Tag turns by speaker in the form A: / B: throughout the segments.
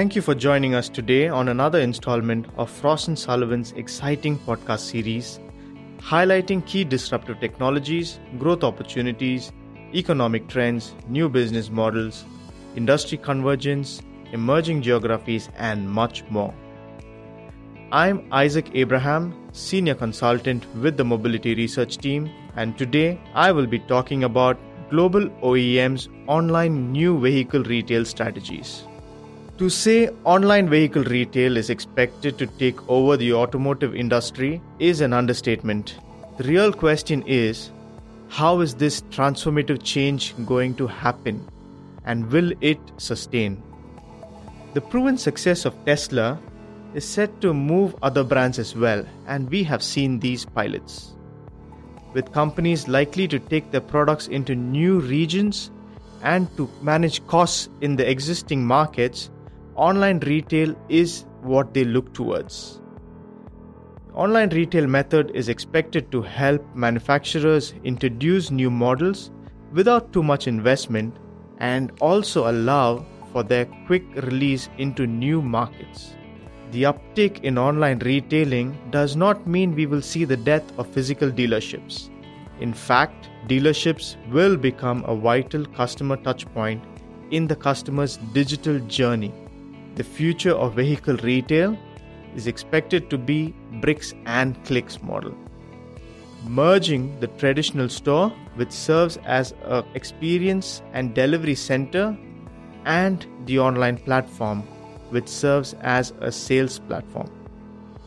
A: Thank you for joining us today on another installment of Frost and Sullivan's exciting podcast series, highlighting key disruptive technologies, growth opportunities, economic trends, new business models, industry convergence, emerging geographies, and much more. I'm Isaac Abraham, Senior Consultant with the Mobility Research Team, and today I will be talking about global OEMs' online new vehicle retail strategies. To say online vehicle retail is expected to take over the automotive industry is an understatement. The real question is how is this transformative change going to happen and will it sustain? The proven success of Tesla is set to move other brands as well, and we have seen these pilots. With companies likely to take their products into new regions and to manage costs in the existing markets, online retail is what they look towards. Online retail method is expected to help manufacturers introduce new models without too much investment and also allow for their quick release into new markets. The uptick in online retailing does not mean we will see the death of physical dealerships. In fact, dealerships will become a vital customer touchpoint in the customer's digital journey. The future of vehicle retail is expected to be bricks and clicks model. Merging the traditional store which serves as a experience and delivery center and the online platform which serves as a sales platform.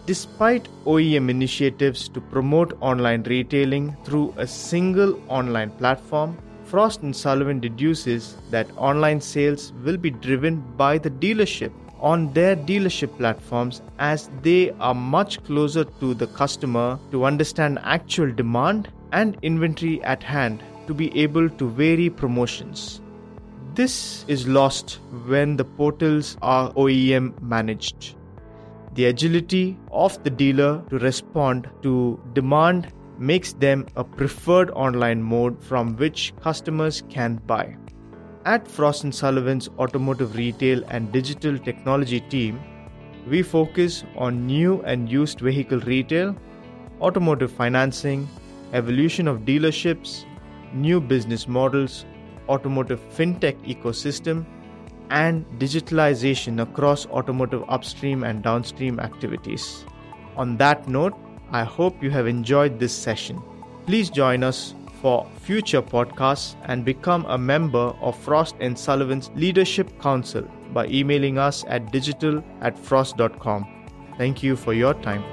A: Despite OEM initiatives to promote online retailing through a single online platform, Frost & Sullivan deduces that online sales will be driven by the dealership on their dealership platforms as they are much closer to the customer to understand actual demand and inventory at hand to be able to vary promotions. This is lost when the portals are OEM managed. The agility of the dealer to respond to demand makes them a preferred online mode from which customers can buy. At Frost & Sullivan's automotive retail and digital technology team, we focus on new and used vehicle retail, automotive financing, evolution of dealerships, new business models, automotive fintech ecosystem, and digitalization across automotive upstream and downstream activities. On that note, I hope you have enjoyed this session. Please join us for future podcasts and become a member of Frost and Sullivan's Leadership Council by emailing us at digital at frost.com. Thank you for your time.